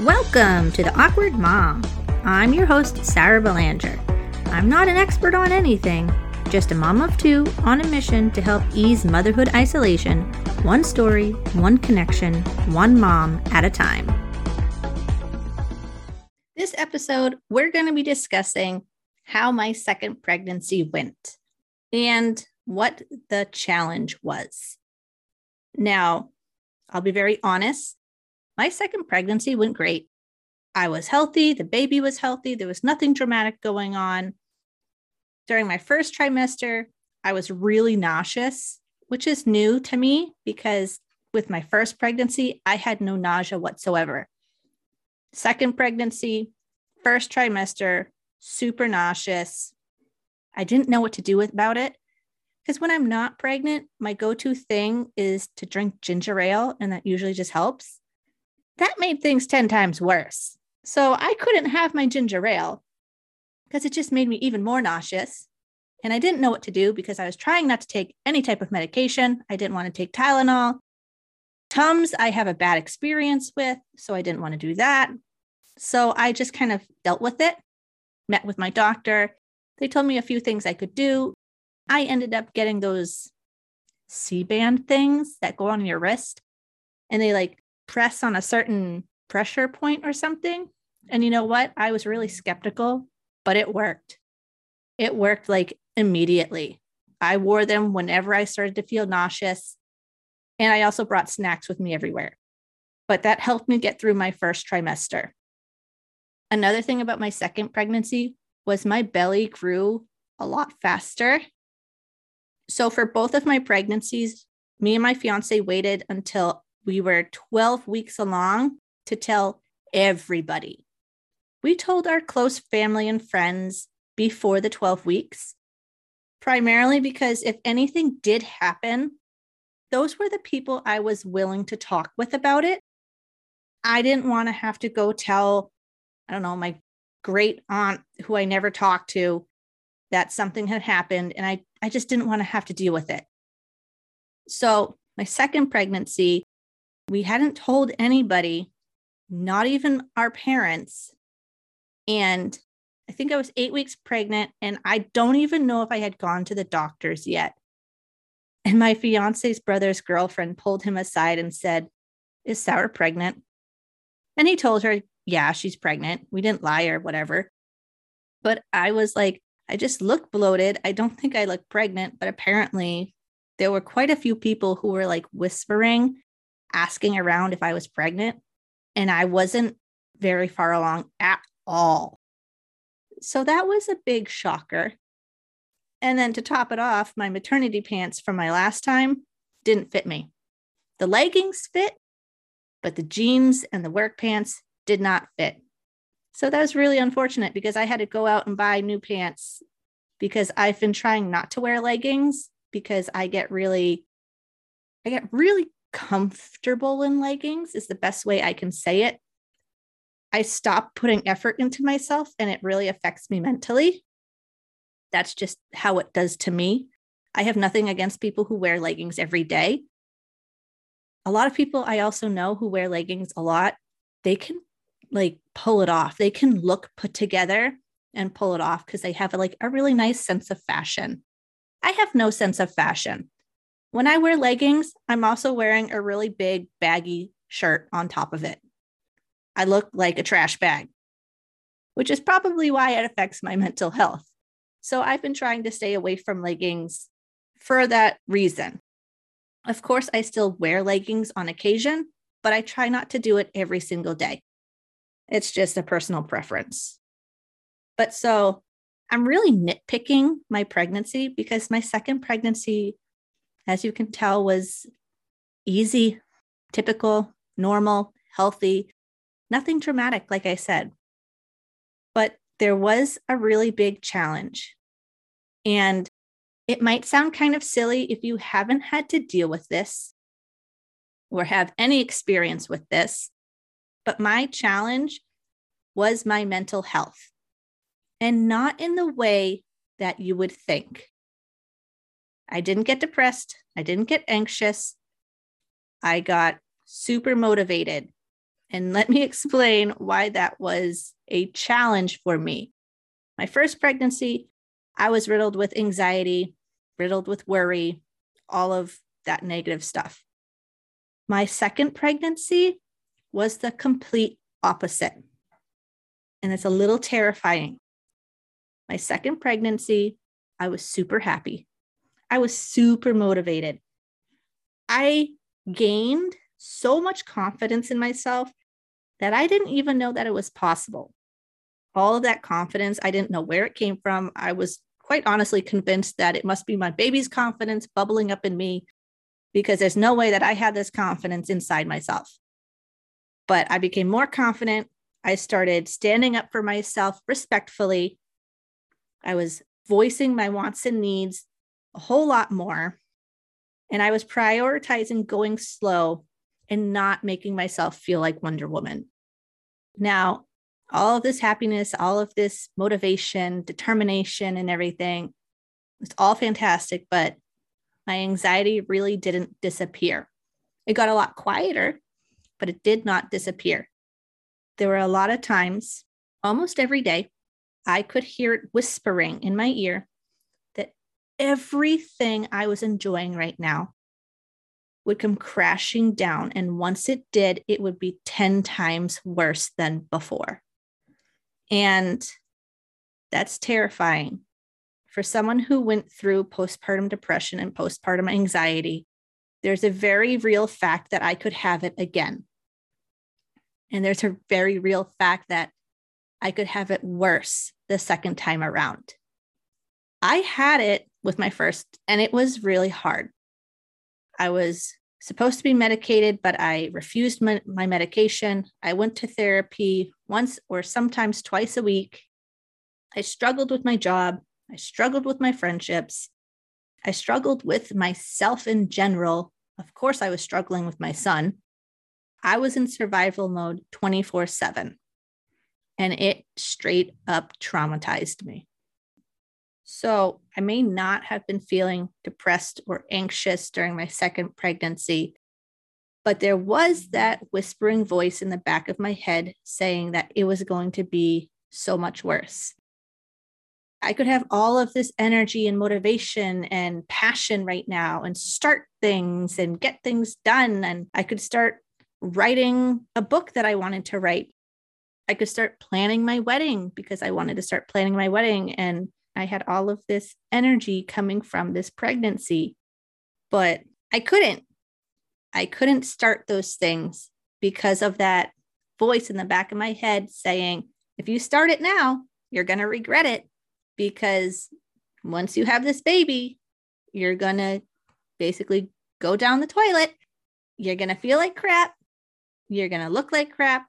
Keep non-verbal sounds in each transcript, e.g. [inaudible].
Welcome to The Awkward Mom. I'm your host, Sara Belanger. I'm not an expert on anything, just a mom of two on a mission to help ease motherhood isolation, one story, one connection, one mom at a time. This episode, we're going to be discussing how my second pregnancy went and what the challenge was. Now, I'll be very honest. My second pregnancy went great. I was healthy, the baby was healthy, there was nothing dramatic going on. During my first trimester, I was really nauseous, which is new to me because with my first pregnancy, I had no nausea whatsoever. Second pregnancy, first trimester, super nauseous. I didn't know what to do about it because when I'm not pregnant, my go to thing is to drink ginger ale, and that usually just helps. That made things 10 times worse. So I couldn't have my ginger ale because it just made me even more nauseous. And I didn't know what to do because I was trying not to take any type of medication. I didn't want to take Tylenol. Tums, I have a bad experience with, so I didn't want to do that. So I just kind of dealt with it, met with my doctor. They told me a few things I could do. I ended up getting those Sea-Band things that go on your wrist and they like press on a certain pressure point or something. And you know what? I was really skeptical, but it worked. It worked like immediately. I wore them whenever I started to feel nauseous. And I also brought snacks with me everywhere. But that helped me get through my first trimester. Another thing about my second pregnancy was my belly grew a lot faster so for both of my pregnancies, me and my fiance waited until we were 12 weeks along to tell everybody. We told our close family and friends before the 12 weeks, primarily because if anything did happen, those were the people I was willing to talk with about it. I didn't want to have to go tell, I don't know, my great aunt who I never talked to that something had happened and I, I just didn't want to have to deal with it. So, my second pregnancy, we hadn't told anybody, not even our parents. And I think I was eight weeks pregnant, and I don't even know if I had gone to the doctors yet. And my fiance's brother's girlfriend pulled him aside and said, Is Sara pregnant? And he told her, Yeah, she's pregnant. We didn't lie or whatever. But I was like, I just look bloated. I don't think I look pregnant, but apparently there were quite a few people who were like whispering, asking around if I was pregnant. And I wasn't very far along at all. So that was a big shocker. And then to top it off, my maternity pants from my last time didn't fit me. The leggings fit, but the jeans and the work pants did not fit. So that was really unfortunate because I had to go out and buy new pants because I've been trying not to wear leggings because I get really I get really comfortable in leggings is the best way I can say it. I stop putting effort into myself and it really affects me mentally. That's just how it does to me. I have nothing against people who wear leggings every day. A lot of people I also know who wear leggings a lot, they can like pull it off. They can look put together and pull it off because they have like a really nice sense of fashion. I have no sense of fashion. When I wear leggings, I'm also wearing a really big baggy shirt on top of it. I look like a trash bag, which is probably why it affects my [laughs] mental health. So I've been trying to stay away from leggings for that reason. Of course, I still wear leggings on occasion, but I try not to do it every single day. It's just a personal preference. But so I'm really nitpicking my pregnancy because my second pregnancy, as you can tell, was easy, typical, normal, healthy, nothing dramatic, like I said. But there was a really big challenge. And it might sound kind of silly if you haven't had to deal with this or have any experience with this, but my challenge was my mental health and not in the way that you would think. I didn't get depressed. I didn't get anxious. I got super motivated. And let me [laughs] explain why that was a challenge for me. My first pregnancy, I was riddled with anxiety, riddled with worry, all of that negative stuff. My second pregnancy was the complete opposite. And it's a little terrifying. My second pregnancy, I was super happy. I was super motivated. I gained so much confidence in myself that I didn't even know that it was possible. All of that confidence, I didn't know where it came from. I was quite honestly convinced that it must be my baby's confidence bubbling up in me because there's no way that I had this confidence inside myself. But I became more confident. I started standing up for myself respectfully. I was voicing my wants and needs a whole lot more. And I was prioritizing going slow and not making myself feel like Wonder Woman. Now, all of this happiness, all of this motivation, determination, and everything, it's all fantastic, but my anxiety really didn't disappear. It got a lot quieter, but it did not disappear. There were a lot of times, almost every day, I could hear it whispering in my ear everything I was enjoying right now would come crashing down. And once it did, it would be 10 times worse than before. And that's terrifying. For someone who went through postpartum depression and postpartum anxiety, there's a very real fact that I could have it again. And there's a very real fact that I could have it worse the second time around. I had it with my first, and it was really hard. I was supposed to be medicated, but I refused my, my, medication. I went to therapy once or sometimes twice a week. I struggled with my job. I struggled with my friendships. I struggled with myself in general. Of course, I was struggling with my son. I was in survival mode 24 7, and it straight up traumatized me. So I may not have been feeling depressed or anxious during my second pregnancy, but there was that whispering voice in the back of my head saying that it was going to be so much worse. I could have all of this energy and motivation and passion right now and start things and get things done. And I could start writing a book that I wanted to write. I could start planning my wedding because I wanted to start planning my wedding and I had all of this energy coming from this pregnancy, but I couldn't. I couldn't start those things because of that voice in the back of my head saying, if you start it now, you're going to regret it because once you have this baby, you're going to basically go down the toilet. You're going to feel like crap. You're going to look like crap.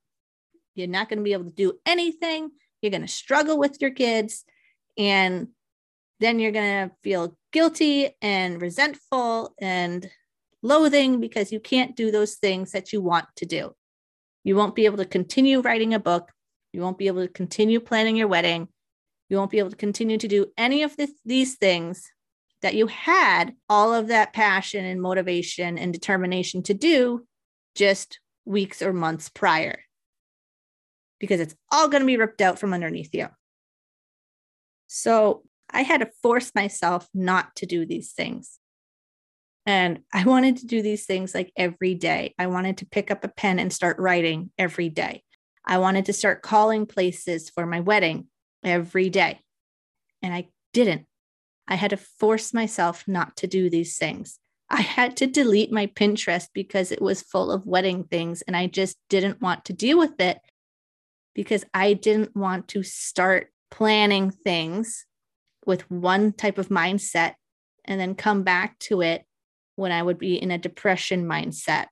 You're not going to be able to do anything. You're going to struggle with your kids. And then you're going to feel guilty and resentful and loathing because you can't do those things that you want to do. You won't be able to continue writing a book. You won't be able to continue planning your wedding. You won't be able to continue to do any of this, these things that you had all of that passion and motivation and determination to do just weeks or months prior because it's all going to be ripped out from underneath you. So I had to force myself not to do these things. And I [laughs] wanted to do these things like every day. I wanted to pick up a pen and start writing every day. I wanted to start calling places for my wedding every day. And I didn't. I had to force myself not to do these things. I had to delete my Pinterest because it was full of wedding things and I just didn't want to deal with it because I didn't want to start planning things with one type of mindset and then come back to it when I would be in a depression mindset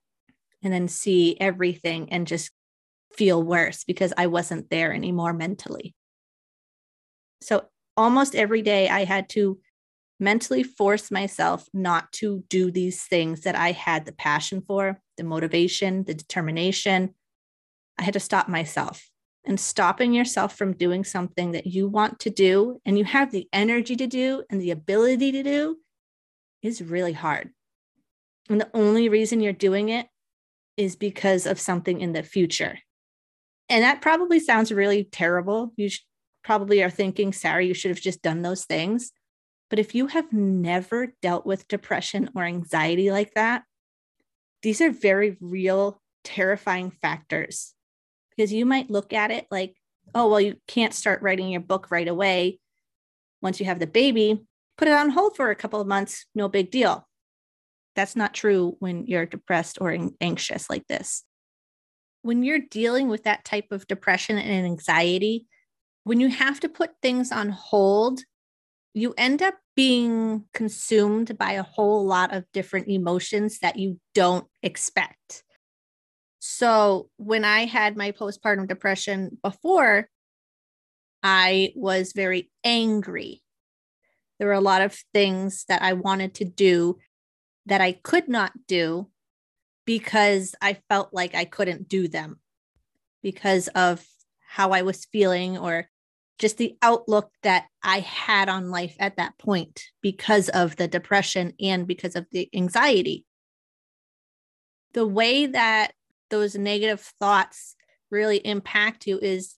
and then see everything and just feel worse because I wasn't there anymore mentally. So almost every day I had to mentally force myself not to do these things that I had the passion for, the motivation, the determination. I had to stop myself and stopping yourself from doing something that you want to do and you have the energy to do and the ability to do is really hard. And the only reason you're doing it is because of something in the future. And that probably sounds really terrible. You probably are thinking, Sara, you should have just done those things. But if you have never dealt with depression or anxiety like that, these are very real, terrifying factors because you might look at it like, oh, well, you can't start writing your book right away. Once you have the baby, put it on hold for a couple of months, no big deal. That's not true when you're depressed or anxious like this. When you're dealing with that type of depression and anxiety, when you have to put things on hold, you end up being consumed by a whole lot of different emotions that you don't expect. So, when I had my postpartum depression before, I was very angry. There were a lot of things that I wanted to do that I could not do because I felt like I couldn't do them because of how I was feeling or just the outlook that I had on life at that point because of the depression and because of the anxiety. The way that those negative thoughts really impact you is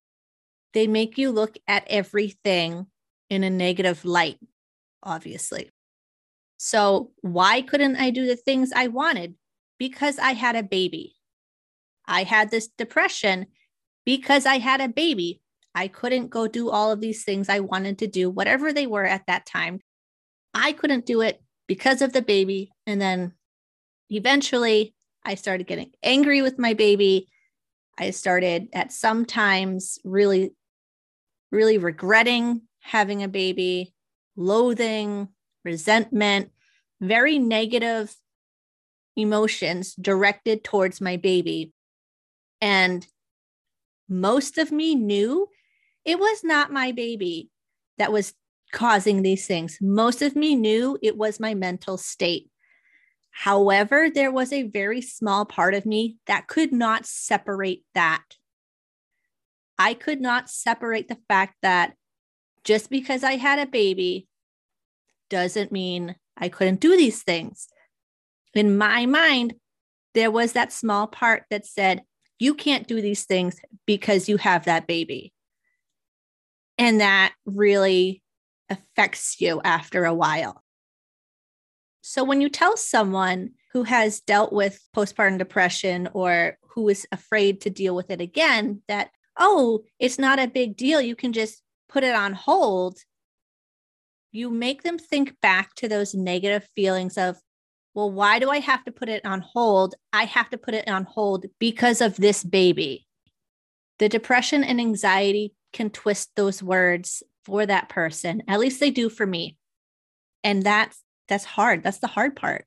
they make you look at everything in a negative light, obviously. So, why couldn't I do the things I wanted? Because I had a baby. I had this depression because I had a baby. I couldn't go do all of these things I wanted to do, whatever they were at that time. I couldn't do it because of the baby. And then eventually I started getting angry with my baby. I started at sometimes really, really regretting having a baby, loathing, resentment, very negative emotions directed towards my baby. And most of me knew it was not my baby that was causing these things. Most of me knew it was my mental state. However, there was a very small part of me that could not separate that. I could not separate the fact that just because I had a baby doesn't mean I couldn't do these things. In my mind, there was that small part that said, you can't do these things because you have that baby. And that really affects you after a while. So when you tell someone who has dealt with postpartum depression or who is afraid to deal with it again that, oh, it's not a big deal, you can just put it on hold, you make them think back to those negative feelings of, well, why do I have to put it on hold? I have to put it on hold because of this baby. The depression and anxiety can twist those words for that person. At least they do for me. And that's that's hard. That's the hard part.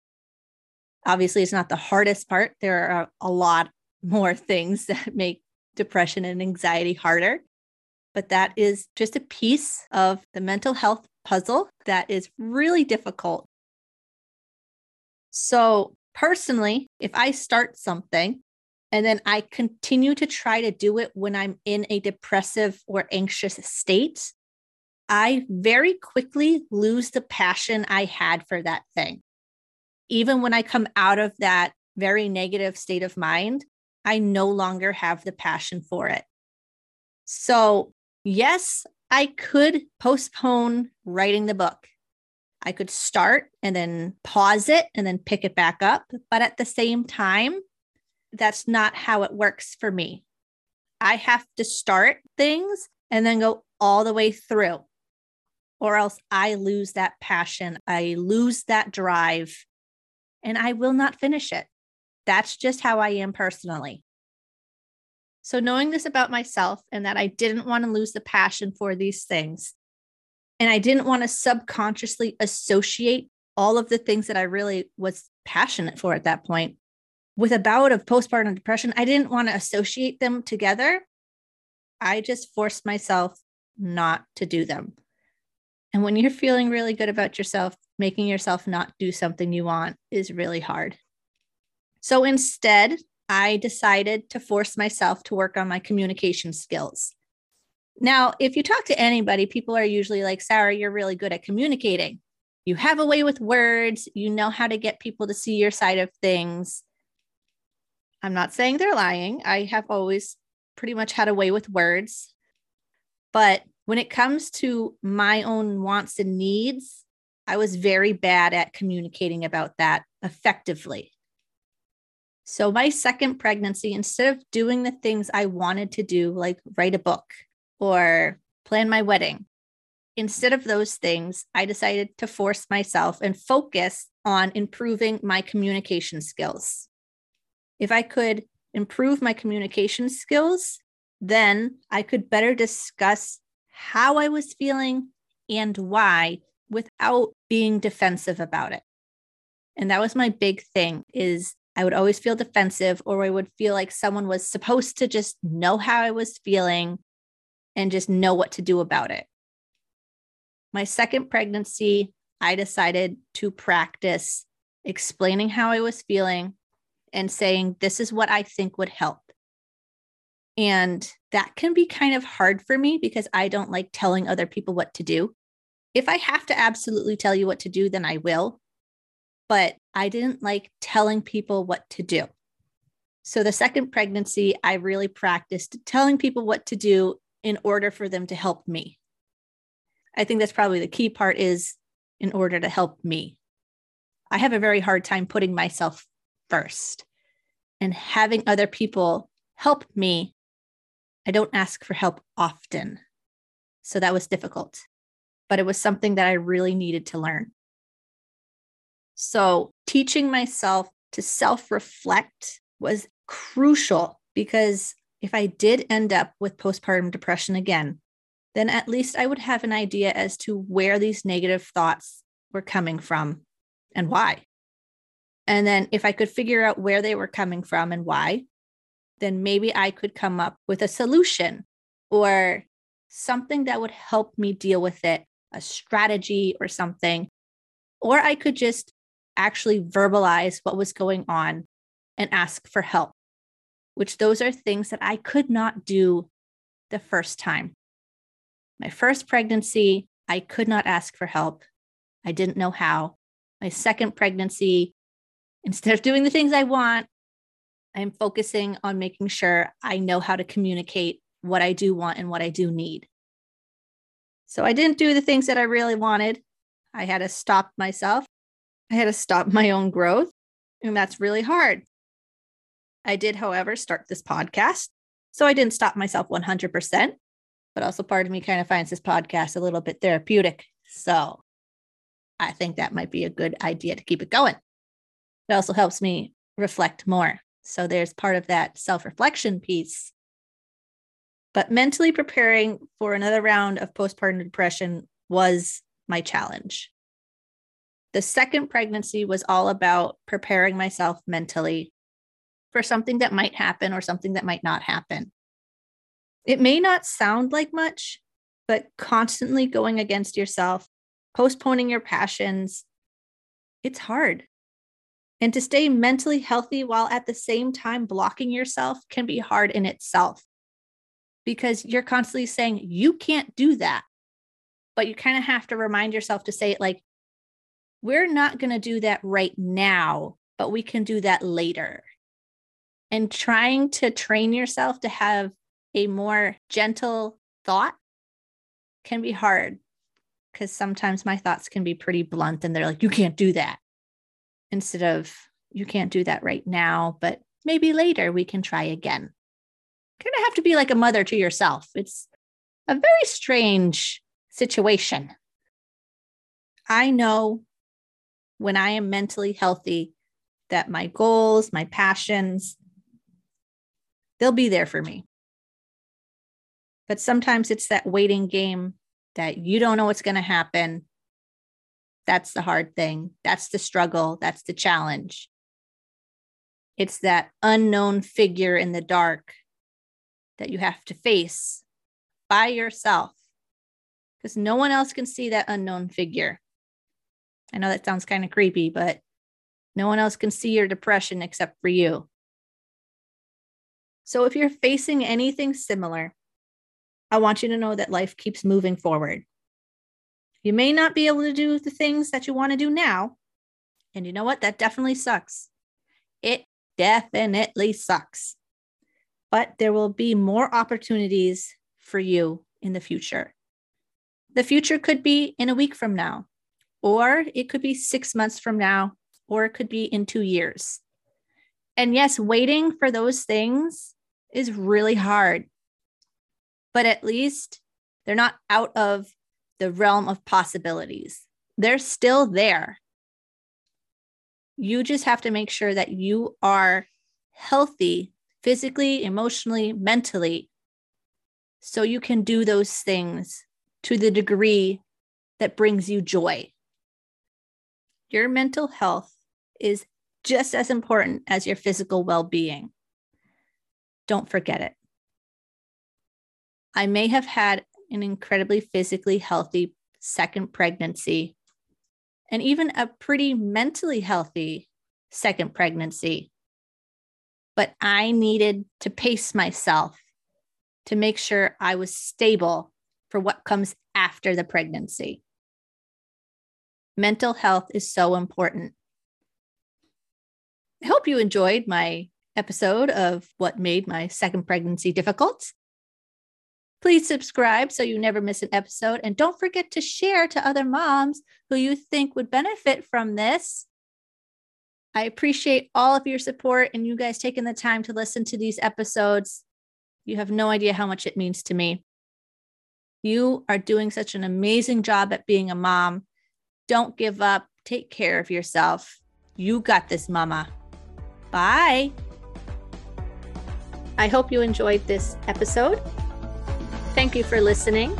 Obviously, it's not the hardest part. There are a lot [laughs] more things that make depression and anxiety harder. But that is just a piece of the mental health puzzle that is really difficult. So, personally, if I start something and then I continue to try to do it when I'm in a depressive or anxious state, I very quickly lose the passion I had for that thing. Even when I come out of that very negative state of mind, I no longer have the passion for it. So, yes, I could postpone writing the book. I could start and then pause it and then pick it back up. But at the same time, that's not how it works for me. I have to start things and then go all the way through, or else I lose that passion. I lose that drive and I will not finish it. That's just how I am personally. So, knowing this about myself and that I didn't want to lose the passion for these things, and I didn't want to subconsciously associate all of the things that I really was passionate for at that point with a bout of postpartum depression, I didn't want to associate them together. I just forced myself not to do them. And when you're feeling really good about yourself, making yourself not do something you want is really hard. So instead, I decided to force myself to work on my communication skills. Now, if you talk to anybody, people are usually like, Sara, you're really good at communicating. You have a way with words, you know how to get people to see your side of things. I'm not saying they're lying. I have always pretty much had a way with words. But when it comes to my own wants and needs, I was very bad at communicating about that effectively. So, my second pregnancy, instead of doing the things I wanted to do, like write a book or plan my wedding, instead of those things, I decided to force myself and focus on improving my communication skills. If I could improve my communication skills, then I could better discuss how I was feeling and why without being defensive about it. And that was my big thing is I would always feel defensive or I would feel like someone was supposed to just know how I was feeling and just know what to do about it. My second pregnancy, I decided to practice explaining how I was feeling and saying, This is what I think would help. And that can be kind of hard for me because I don't like telling other people what to do. If I have to absolutely tell you what to do, then I will. But I didn't like telling people what to do. So the second pregnancy, I really practiced telling people what to do in order for them to help me. I think that's probably the key part is in order to help me. I have a very hard time putting myself first and having other people help me. I don't ask for help often. So that was difficult but it was something that I really needed to learn. So, teaching myself to self reflect was crucial because if I did end up with postpartum depression again, then at least I would have an idea as to where these negative thoughts were coming from and why. And then if I could figure out where they were coming from and why, then maybe I could come up with a solution or something that would help me deal with it a strategy or something. Or I could just actually verbalize what was going on and ask for help, which those are things that I could not do the first time. My first pregnancy, I could not ask for help. I didn't know how. My second pregnancy, instead of doing the things I want, I'm focusing on making sure I know how to communicate what I do want and what I do need. So I didn't do the things that I really wanted. I had to stop myself. I had to stop my own growth. And that's really hard. I did, however, start this podcast. So I didn't stop myself 100%, but also part of me kind of finds this podcast a little bit therapeutic. So I think that might be a good idea to keep it going. It also helps me reflect more. So there's part of that self reflection piece but mentally preparing for another round of postpartum depression was my challenge. The second pregnancy was all about preparing myself mentally for something that might happen or something that might not happen. It may not sound like much, but constantly going against yourself, postponing your passions, it's hard. And to stay mentally healthy while at the same time blocking yourself can be hard in itself because you're constantly saying you can't do that. But you kind of have to remind yourself to say it like, we're not going to do that right now, but we can do that later. And trying to train yourself to have a more gentle thought can be hard because sometimes my thoughts can be pretty blunt and they're like, you can't do that. Instead of, you can't do that right now, but maybe later we can try again kind of have to be like a mother to yourself. It's a very strange situation. I know when I am mentally healthy that my goals, my passions, they'll be there for me. But sometimes it's that waiting game that you don't know what's going to happen. That's the hard thing. That's the struggle. That's the challenge. It's that unknown figure in the dark that you have to face by yourself because no one else can see that unknown figure. I know that sounds kind of creepy, but no one else can see your depression except for you. So if you're facing anything similar, I want you to know that life keeps moving forward. You may not be able to do the things that you want to do now. And you know what? That definitely sucks. It definitely sucks. But there will be more opportunities for you in the future. The future could be in a week from now, or it could be six months from now, or it could be in two years. And yes, waiting for those things is really hard, but at least they're not out of the realm of possibilities. They're still there. You just have to make sure that you are healthy physically, emotionally, mentally, so you can do those things to the degree that brings you joy. Your mental health is just as important as your physical well being. Don't forget it. I may have had an incredibly physically healthy second pregnancy and even a pretty mentally healthy second pregnancy. But I needed to pace myself to make sure I was stable for what comes after the pregnancy. Mental health is so important. I hope you enjoyed my episode of what made my second pregnancy difficult. Please subscribe so you never miss an episode. And don't forget to share to other moms who you think would benefit from this. I appreciate all of your support and you guys taking the time to listen to these episodes. You have no idea how much it means to me. You are doing such an amazing job at being a mom. Don't give up. Take care of yourself. You got this, mama. Bye. I hope you enjoyed this episode. Thank you for listening.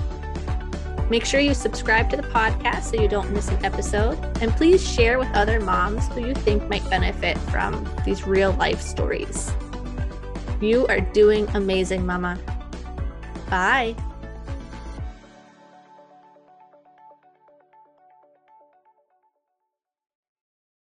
Make sure you subscribe to the podcast so you don't miss an episode. And please share with other moms who you think might benefit from these real life stories. You are doing amazing, Mama. Bye.